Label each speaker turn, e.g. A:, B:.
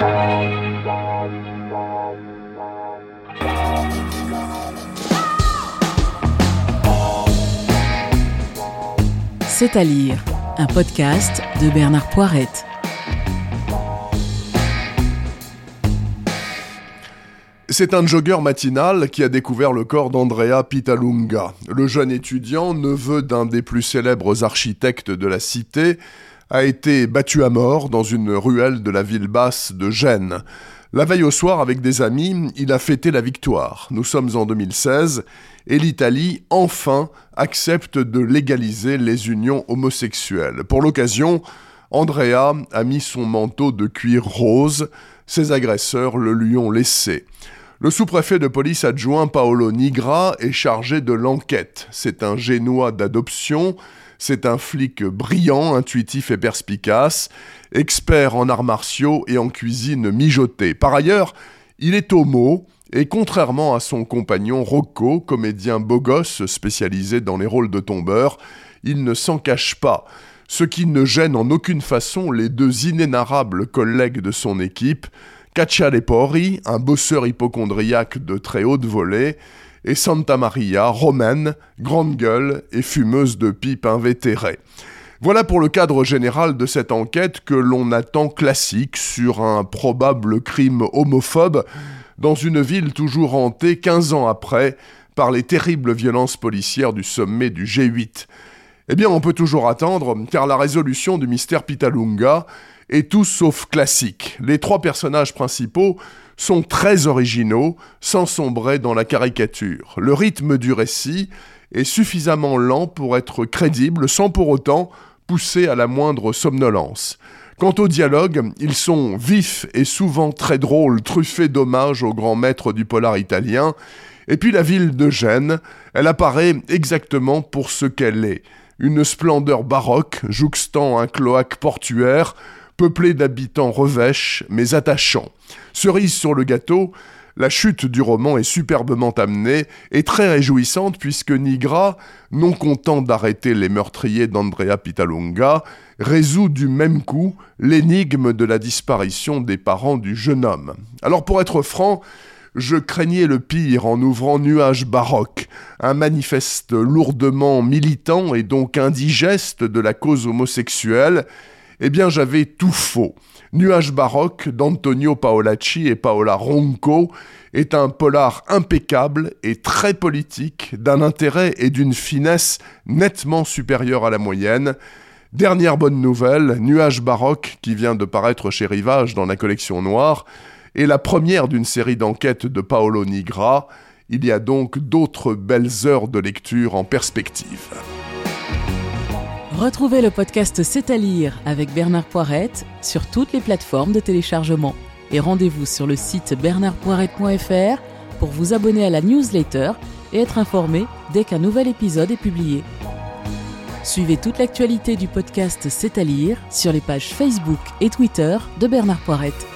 A: C'est à lire, un podcast de Bernard Poirette.
B: C'est un jogger matinal qui a découvert le corps d'Andrea Pitalunga. Le jeune étudiant, neveu d'un des plus célèbres architectes de la cité, a été battu à mort dans une ruelle de la ville basse de Gênes. La veille au soir, avec des amis, il a fêté la victoire. Nous sommes en 2016 et l'Italie, enfin, accepte de légaliser les unions homosexuelles. Pour l'occasion, Andrea a mis son manteau de cuir rose. Ses agresseurs le lui ont laissé. Le sous-préfet de police adjoint Paolo Nigra est chargé de l'enquête. C'est un génois d'adoption c'est un flic brillant, intuitif et perspicace, expert en arts martiaux et en cuisine mijotée. Par ailleurs, il est homo, et contrairement à son compagnon Rocco, comédien beau gosse spécialisé dans les rôles de tombeur, il ne s'en cache pas, ce qui ne gêne en aucune façon les deux inénarrables collègues de son équipe, Caccia Lepori, un bosseur hypochondriaque de très haute volée, et Santa Maria, romaine, grande gueule et fumeuse de pipe invétérée. Voilà pour le cadre général de cette enquête que l'on attend classique sur un probable crime homophobe dans une ville toujours hantée 15 ans après par les terribles violences policières du sommet du G8. Eh bien, on peut toujours attendre, car la résolution du mystère Pitalunga est tout sauf classique. Les trois personnages principaux sont très originaux, sans sombrer dans la caricature. Le rythme du récit est suffisamment lent pour être crédible, sans pour autant pousser à la moindre somnolence. Quant aux dialogues, ils sont vifs et souvent très drôles, truffés d'hommages au grand maître du polar italien. Et puis la ville de Gênes, elle apparaît exactement pour ce qu'elle est. Une splendeur baroque, jouxtant un cloaque portuaire, peuplé d'habitants revêches mais attachants. Cerise sur le gâteau, la chute du roman est superbement amenée et très réjouissante puisque Nigra, non content d'arrêter les meurtriers d'Andrea Pitalunga, résout du même coup l'énigme de la disparition des parents du jeune homme. Alors pour être franc, je craignais le pire en ouvrant Nuage baroque, un manifeste lourdement militant et donc indigeste de la cause homosexuelle, eh bien j'avais tout faux. Nuage baroque d'Antonio Paolacci et Paola Ronco est un polar impeccable et très politique, d'un intérêt et d'une finesse nettement supérieure à la moyenne. Dernière bonne nouvelle, Nuage baroque, qui vient de paraître chez Rivage dans la collection noire, est la première d'une série d'enquêtes de Paolo Nigra. Il y a donc d'autres belles heures de lecture en perspective.
A: Retrouvez le podcast C'est à lire avec Bernard Poirette sur toutes les plateformes de téléchargement. Et rendez-vous sur le site bernardpoirette.fr pour vous abonner à la newsletter et être informé dès qu'un nouvel épisode est publié. Suivez toute l'actualité du podcast C'est à lire sur les pages Facebook et Twitter de Bernard Poirette.